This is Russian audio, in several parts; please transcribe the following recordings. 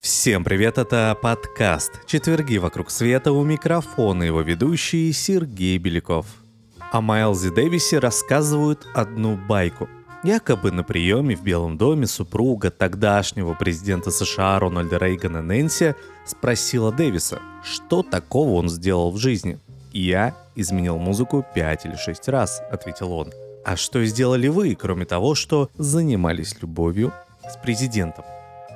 Всем привет, это подкаст «Четверги вокруг света» у микрофона его ведущий Сергей Беляков. О Майлзе Дэвисе рассказывают одну байку. Якобы на приеме в Белом доме супруга тогдашнего президента США Рональда Рейгана Нэнси спросила Дэвиса, что такого он сделал в жизни. «Я изменил музыку пять или шесть раз», — ответил он. «А что сделали вы, кроме того, что занимались любовью с президентом?»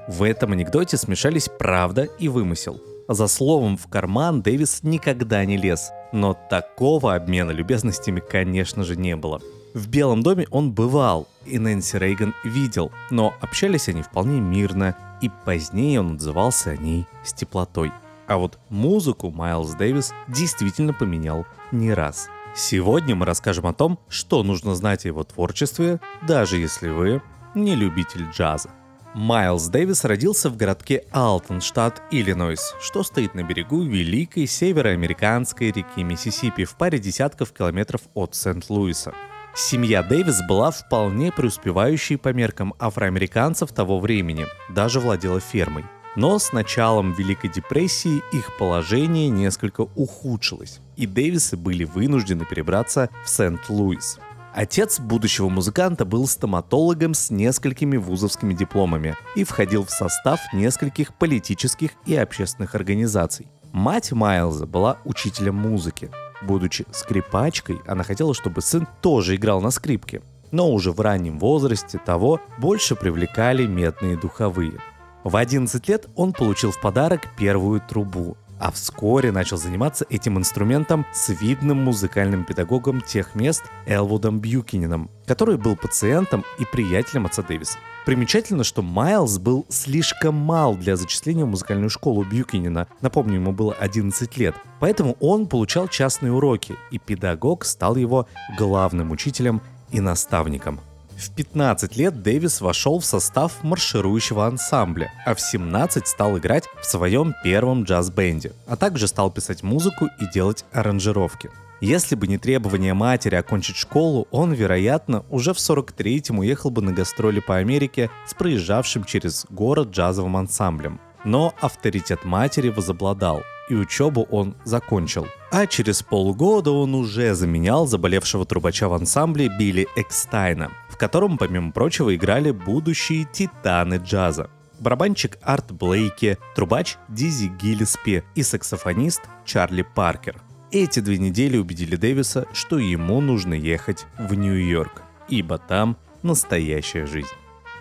В этом анекдоте смешались правда и вымысел. За словом в карман Дэвис никогда не лез, но такого обмена любезностями, конечно же, не было. В Белом доме он бывал, и Нэнси Рейган видел, но общались они вполне мирно, и позднее он отзывался о ней с теплотой. А вот музыку Майлз Дэвис действительно поменял не раз. Сегодня мы расскажем о том, что нужно знать о его творчестве, даже если вы не любитель джаза. Майлз Дэвис родился в городке Алтон, штат Иллинойс, что стоит на берегу великой североамериканской реки Миссисипи в паре десятков километров от Сент-Луиса. Семья Дэвис была вполне преуспевающей по меркам афроамериканцев того времени, даже владела фермой. Но с началом Великой депрессии их положение несколько ухудшилось, и Дэвисы были вынуждены перебраться в Сент-Луис. Отец будущего музыканта был стоматологом с несколькими вузовскими дипломами и входил в состав нескольких политических и общественных организаций. Мать Майлза была учителем музыки. Будучи скрипачкой, она хотела, чтобы сын тоже играл на скрипке. Но уже в раннем возрасте того больше привлекали медные духовые. В 11 лет он получил в подарок первую трубу, а вскоре начал заниматься этим инструментом с видным музыкальным педагогом тех мест Элвудом Бьюкинином, который был пациентом и приятелем отца Дэвиса. Примечательно, что Майлз был слишком мал для зачисления в музыкальную школу Бьюкинина. Напомню, ему было 11 лет. Поэтому он получал частные уроки, и педагог стал его главным учителем и наставником. В 15 лет Дэвис вошел в состав марширующего ансамбля, а в 17 стал играть в своем первом джаз-бенде, а также стал писать музыку и делать аранжировки. Если бы не требование матери окончить школу, он, вероятно, уже в 43-м уехал бы на гастроли по Америке с проезжавшим через город джазовым ансамблем. Но авторитет матери возобладал, и учебу он закончил. А через полгода он уже заменял заболевшего трубача в ансамбле Билли Экстайна, в котором, помимо прочего, играли будущие титаны джаза. Барабанщик Арт Блейки, трубач Дизи Гиллиспи и саксофонист Чарли Паркер. Эти две недели убедили Дэвиса, что ему нужно ехать в Нью-Йорк, ибо там настоящая жизнь.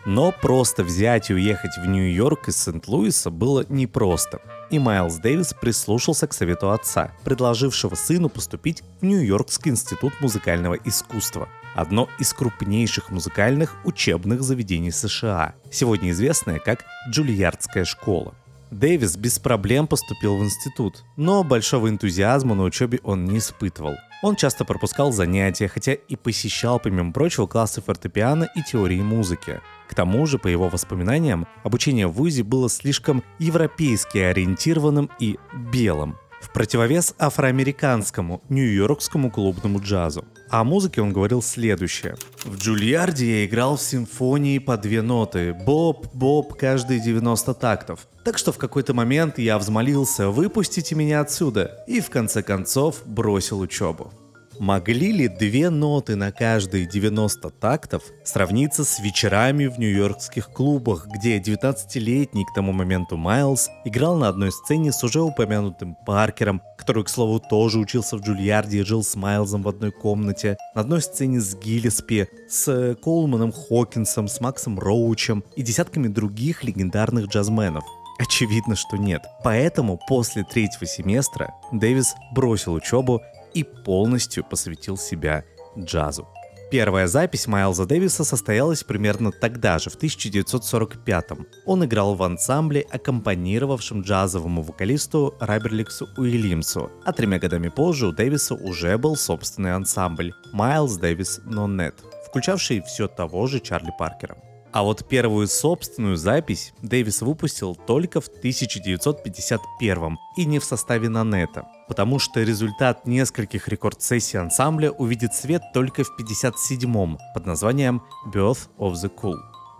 Но просто взять и уехать в Нью-Йорк из Сент-Луиса было непросто. И Майлз Дэвис прислушался к совету отца, предложившего сыну поступить в Нью-Йоркский институт музыкального искусства, одно из крупнейших музыкальных учебных заведений США, сегодня известное как Джульярдская школа. Дэвис без проблем поступил в институт, но большого энтузиазма на учебе он не испытывал. Он часто пропускал занятия, хотя и посещал, помимо прочего, классы фортепиано и теории музыки. К тому же, по его воспоминаниям, обучение в ВУЗе было слишком европейски ориентированным и белым, в противовес афроамериканскому, нью-йоркскому клубному джазу. О музыке он говорил следующее. В Джульярде я играл в симфонии по две ноты, боб-боб каждые 90 тактов. Так что в какой-то момент я взмолился «выпустите меня отсюда» и в конце концов бросил учебу. Могли ли две ноты на каждые 90 тактов сравниться с вечерами в нью-йоркских клубах, где 19-летний к тому моменту Майлз играл на одной сцене с уже упомянутым Паркером, который, к слову, тоже учился в Джульярде и жил с Майлзом в одной комнате, на одной сцене с Гиллиспи, с Колманом Хокинсом, с Максом Роучем и десятками других легендарных джазменов. Очевидно, что нет. Поэтому после третьего семестра Дэвис бросил учебу и полностью посвятил себя джазу. Первая запись Майлза Дэвиса состоялась примерно тогда же, в 1945 -м. Он играл в ансамбле, аккомпанировавшем джазовому вокалисту Раберликсу Уильямсу, а тремя годами позже у Дэвиса уже был собственный ансамбль Майлз Дэвис Нонет, включавший все того же Чарли Паркера. А вот первую собственную запись Дэвис выпустил только в 1951 и не в составе Нанета, потому что результат нескольких рекорд-сессий ансамбля увидит свет только в 57 под названием Birth of the Cool.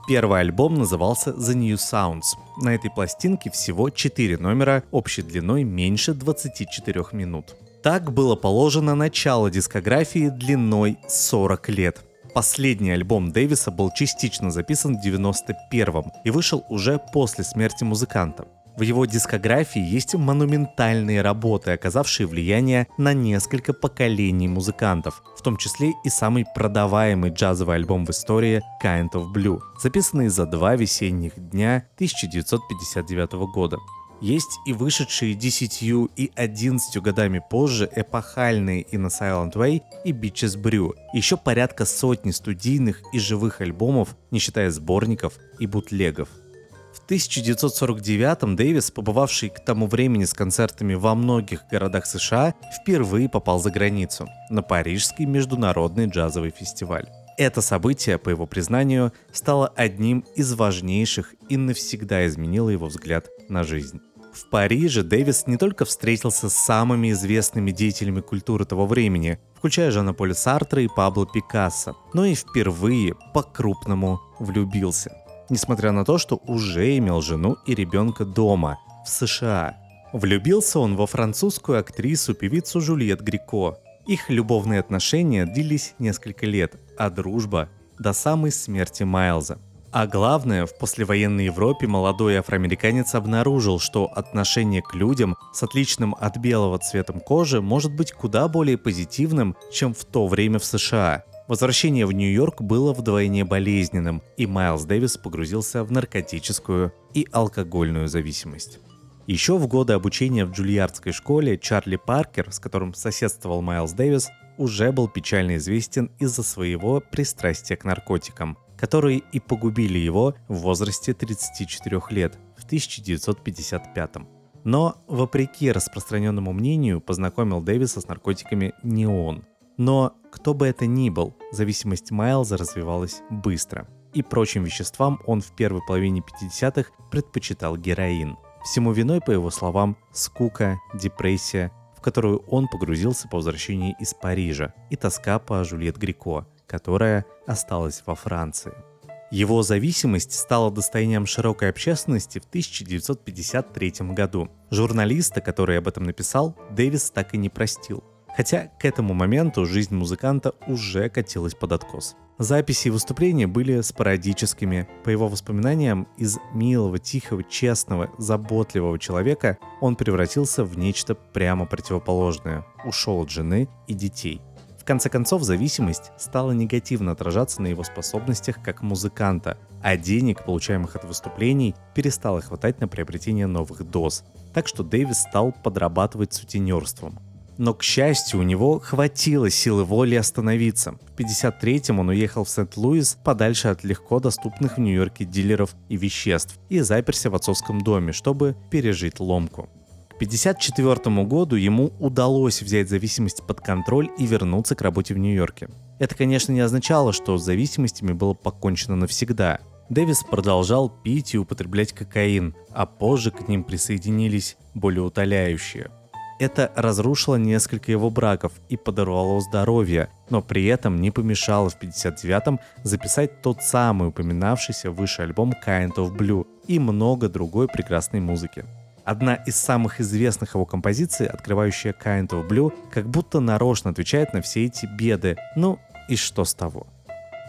Первый альбом назывался The New Sounds. На этой пластинке всего 4 номера общей длиной меньше 24 минут. Так было положено начало дискографии длиной 40 лет. Последний альбом Дэвиса был частично записан в 91-м и вышел уже после смерти музыканта. В его дискографии есть монументальные работы, оказавшие влияние на несколько поколений музыкантов, в том числе и самый продаваемый джазовый альбом в истории Kind of Blue, записанный за два весенних дня 1959 года. Есть и вышедшие десятью и одиннадцатью годами позже эпохальные In a Silent Way и Beaches Brew, еще порядка сотни студийных и живых альбомов, не считая сборников и бутлегов – 1949-м Дэвис, побывавший к тому времени с концертами во многих городах США, впервые попал за границу на Парижский международный джазовый фестиваль. Это событие, по его признанию, стало одним из важнейших и навсегда изменило его взгляд на жизнь. В Париже Дэвис не только встретился с самыми известными деятелями культуры того времени, включая Жана Поля Сартра и Пабло Пикассо, но и впервые по-крупному влюбился – несмотря на то, что уже имел жену и ребенка дома, в США. Влюбился он во французскую актрису-певицу Жюльет Грико. Их любовные отношения длились несколько лет, а дружба до самой смерти Майлза. А главное, в послевоенной Европе молодой афроамериканец обнаружил, что отношение к людям с отличным от белого цветом кожи может быть куда более позитивным, чем в то время в США. Возвращение в Нью-Йорк было вдвойне болезненным, и Майлз Дэвис погрузился в наркотическую и алкогольную зависимость. Еще в годы обучения в Джульярдской школе Чарли Паркер, с которым соседствовал Майлз Дэвис, уже был печально известен из-за своего пристрастия к наркотикам, которые и погубили его в возрасте 34 лет в 1955 Но, вопреки распространенному мнению, познакомил Дэвиса с наркотиками не он – но кто бы это ни был, зависимость Майлза развивалась быстро. И прочим веществам он в первой половине 50-х предпочитал героин. Всему виной, по его словам, скука, депрессия, в которую он погрузился по возвращении из Парижа, и тоска по Жюльет Грико, которая осталась во Франции. Его зависимость стала достоянием широкой общественности в 1953 году. Журналиста, который об этом написал, Дэвис так и не простил – Хотя к этому моменту жизнь музыканта уже катилась под откос. Записи и выступления были спорадическими. По его воспоминаниям, из милого, тихого, честного, заботливого человека он превратился в нечто прямо противоположное. Ушел от жены и детей. В конце концов, зависимость стала негативно отражаться на его способностях как музыканта, а денег, получаемых от выступлений, перестало хватать на приобретение новых доз. Так что Дэвис стал подрабатывать сутенерством. Но, к счастью, у него хватило силы воли остановиться. В 53-м он уехал в Сент-Луис подальше от легко доступных в Нью-Йорке дилеров и веществ и заперся в отцовском доме, чтобы пережить ломку. К 1954 году ему удалось взять зависимость под контроль и вернуться к работе в Нью-Йорке. Это, конечно, не означало, что с зависимостями было покончено навсегда. Дэвис продолжал пить и употреблять кокаин, а позже к ним присоединились более утоляющие. Это разрушило несколько его браков и подорвало здоровье, но при этом не помешало в 59-м записать тот самый упоминавшийся выше альбом Kind of Blue и много другой прекрасной музыки. Одна из самых известных его композиций, открывающая Kind of Blue, как будто нарочно отвечает на все эти беды. Ну и что с того?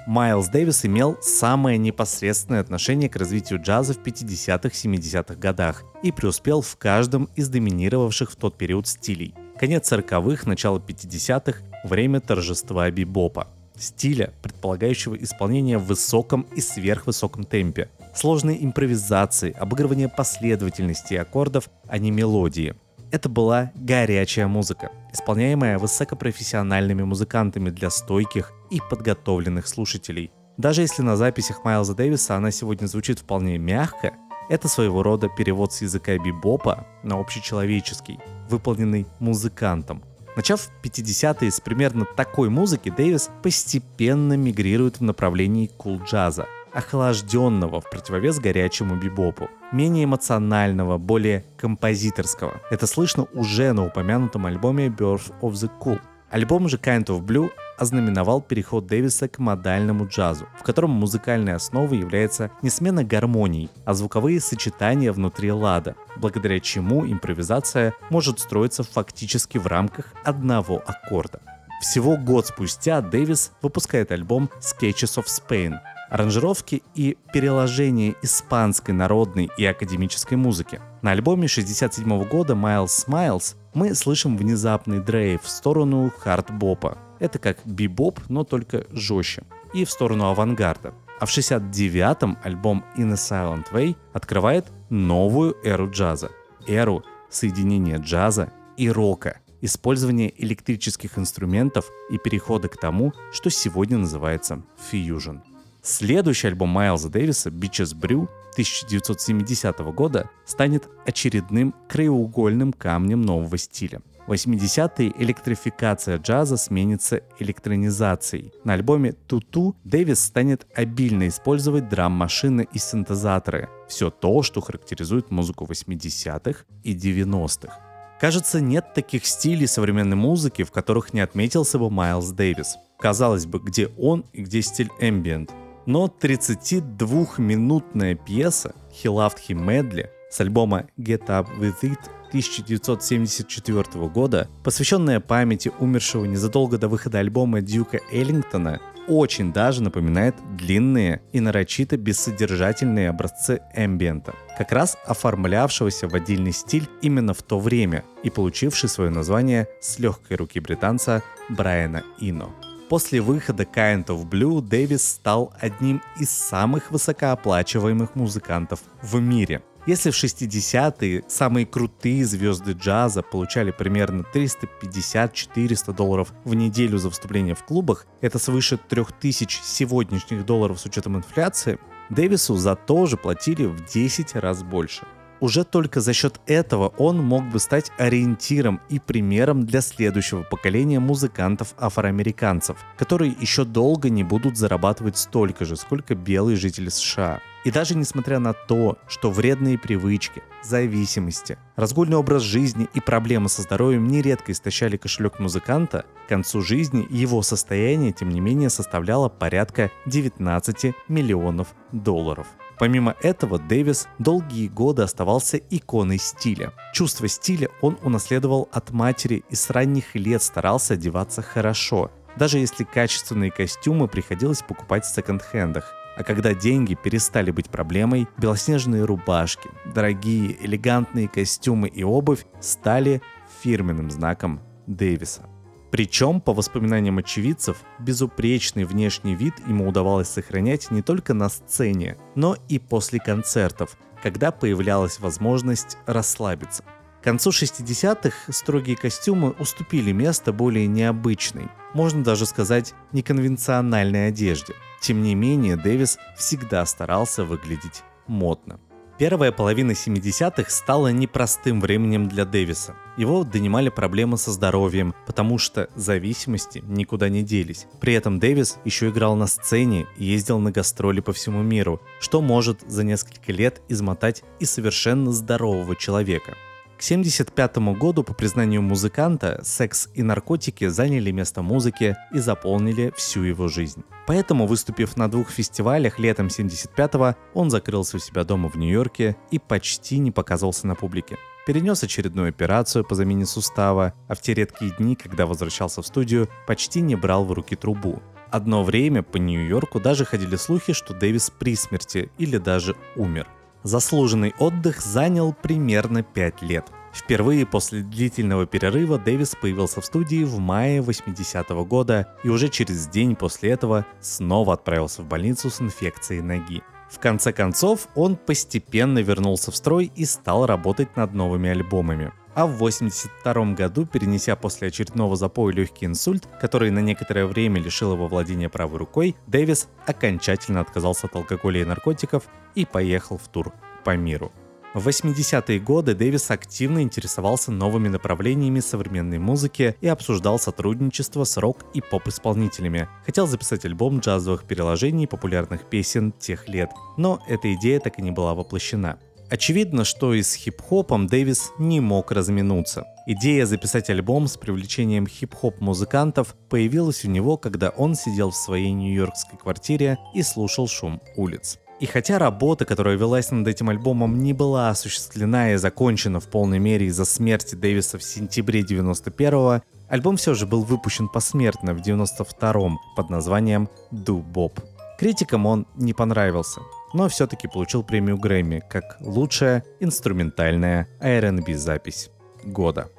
Майлз Дэвис имел самое непосредственное отношение к развитию джаза в 50-70-х годах и преуспел в каждом из доминировавших в тот период стилей. Конец 40-х, начало 50-х – время торжества бибопа. Стиля, предполагающего исполнение в высоком и сверхвысоком темпе, сложные импровизации, обыгрывание последовательности аккордов, а не мелодии – это была горячая музыка, исполняемая высокопрофессиональными музыкантами для стойких и подготовленных слушателей. Даже если на записях Майлза Дэвиса она сегодня звучит вполне мягко, это своего рода перевод с языка бибопа на общечеловеческий, выполненный музыкантом. Начав 50-е с примерно такой музыки, Дэвис постепенно мигрирует в направлении кул-джаза, охлажденного в противовес горячему бибопу, менее эмоционального, более композиторского. Это слышно уже на упомянутом альбоме Birth of the Cool. Альбом же Kind of Blue ознаменовал переход Дэвиса к модальному джазу, в котором музыкальной основой является не смена гармоний, а звуковые сочетания внутри лада, благодаря чему импровизация может строиться фактически в рамках одного аккорда. Всего год спустя Дэвис выпускает альбом Sketches of Spain, аранжировки и переложение испанской народной и академической музыки. На альбоме 67 года Miles Smiles мы слышим внезапный дрейв в сторону хард-бопа. Это как бибоп, но только жестче. И в сторону авангарда. А в 69-м альбом In a Silent Way открывает новую эру джаза. Эру соединения джаза и рока, использования электрических инструментов и перехода к тому, что сегодня называется фьюжн. Следующий альбом Майлза Дэвиса «Beaches Brew» 1970 года станет очередным краеугольным камнем нового стиля. 80-е электрификация джаза сменится электронизацией. На альбоме «Туту» Дэвис станет обильно использовать драм-машины и синтезаторы. Все то, что характеризует музыку 80-х и 90-х. Кажется, нет таких стилей современной музыки, в которых не отметился бы Майлз Дэвис. Казалось бы, где он и где стиль ambient – но 32-минутная пьеса «He Madly» с альбома Get Up With It 1974 года, посвященная памяти умершего незадолго до выхода альбома Дьюка Эллингтона, очень даже напоминает длинные и нарочито бессодержательные образцы эмбиента, как раз оформлявшегося в отдельный стиль именно в то время и получивший свое название с легкой руки британца Брайана Ино. После выхода Kind of Blue Дэвис стал одним из самых высокооплачиваемых музыкантов в мире. Если в 60-е самые крутые звезды джаза получали примерно 350-400 долларов в неделю за выступление в клубах, это свыше 3000 сегодняшних долларов с учетом инфляции, Дэвису за то же платили в 10 раз больше. Уже только за счет этого он мог бы стать ориентиром и примером для следующего поколения музыкантов-афроамериканцев, которые еще долго не будут зарабатывать столько же, сколько белые жители США. И даже несмотря на то, что вредные привычки, зависимости, разгульный образ жизни и проблемы со здоровьем нередко истощали кошелек музыканта, к концу жизни его состояние, тем не менее, составляло порядка 19 миллионов долларов. Помимо этого, Дэвис долгие годы оставался иконой стиля. Чувство стиля он унаследовал от матери и с ранних лет старался одеваться хорошо, даже если качественные костюмы приходилось покупать в секонд-хендах. А когда деньги перестали быть проблемой, белоснежные рубашки, дорогие элегантные костюмы и обувь стали фирменным знаком Дэвиса. Причем, по воспоминаниям очевидцев, безупречный внешний вид ему удавалось сохранять не только на сцене, но и после концертов, когда появлялась возможность расслабиться. К концу 60-х строгие костюмы уступили место более необычной, можно даже сказать, неконвенциональной одежде. Тем не менее, Дэвис всегда старался выглядеть модно. Первая половина 70-х стала непростым временем для Дэвиса. Его донимали проблемы со здоровьем, потому что зависимости никуда не делись. При этом Дэвис еще играл на сцене и ездил на гастроли по всему миру, что может за несколько лет измотать и совершенно здорового человека. К 1975 году, по признанию музыканта, секс и наркотики заняли место музыки и заполнили всю его жизнь. Поэтому, выступив на двух фестивалях летом 75-го, он закрылся у себя дома в Нью-Йорке и почти не показывался на публике. Перенес очередную операцию по замене сустава, а в те редкие дни, когда возвращался в студию, почти не брал в руки трубу. Одно время по Нью-Йорку даже ходили слухи, что Дэвис при смерти или даже умер. Заслуженный отдых занял примерно 5 лет. Впервые после длительного перерыва Дэвис появился в студии в мае 80 -го года и уже через день после этого снова отправился в больницу с инфекцией ноги. В конце концов, он постепенно вернулся в строй и стал работать над новыми альбомами. А в 1982 году, перенеся после очередного запоя легкий инсульт, который на некоторое время лишил его владения правой рукой, Дэвис окончательно отказался от алкоголя и наркотиков и поехал в тур по миру. В 80-е годы Дэвис активно интересовался новыми направлениями современной музыки и обсуждал сотрудничество с рок- и поп-исполнителями. Хотел записать альбом джазовых переложений популярных песен тех лет, но эта идея так и не была воплощена. Очевидно, что и с хип-хопом Дэвис не мог разминуться. Идея записать альбом с привлечением хип-хоп музыкантов появилась у него, когда он сидел в своей нью-йоркской квартире и слушал шум улиц. И хотя работа, которая велась над этим альбомом, не была осуществлена и закончена в полной мере из-за смерти Дэвиса в сентябре 91-го, альбом все же был выпущен посмертно в 92-м под названием «Do Bob». Критикам он не понравился, но все-таки получил премию Грэмми как лучшая инструментальная R&B запись года.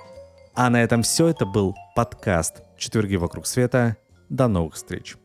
А на этом все. Это был подкаст «Четверги вокруг света». До новых встреч.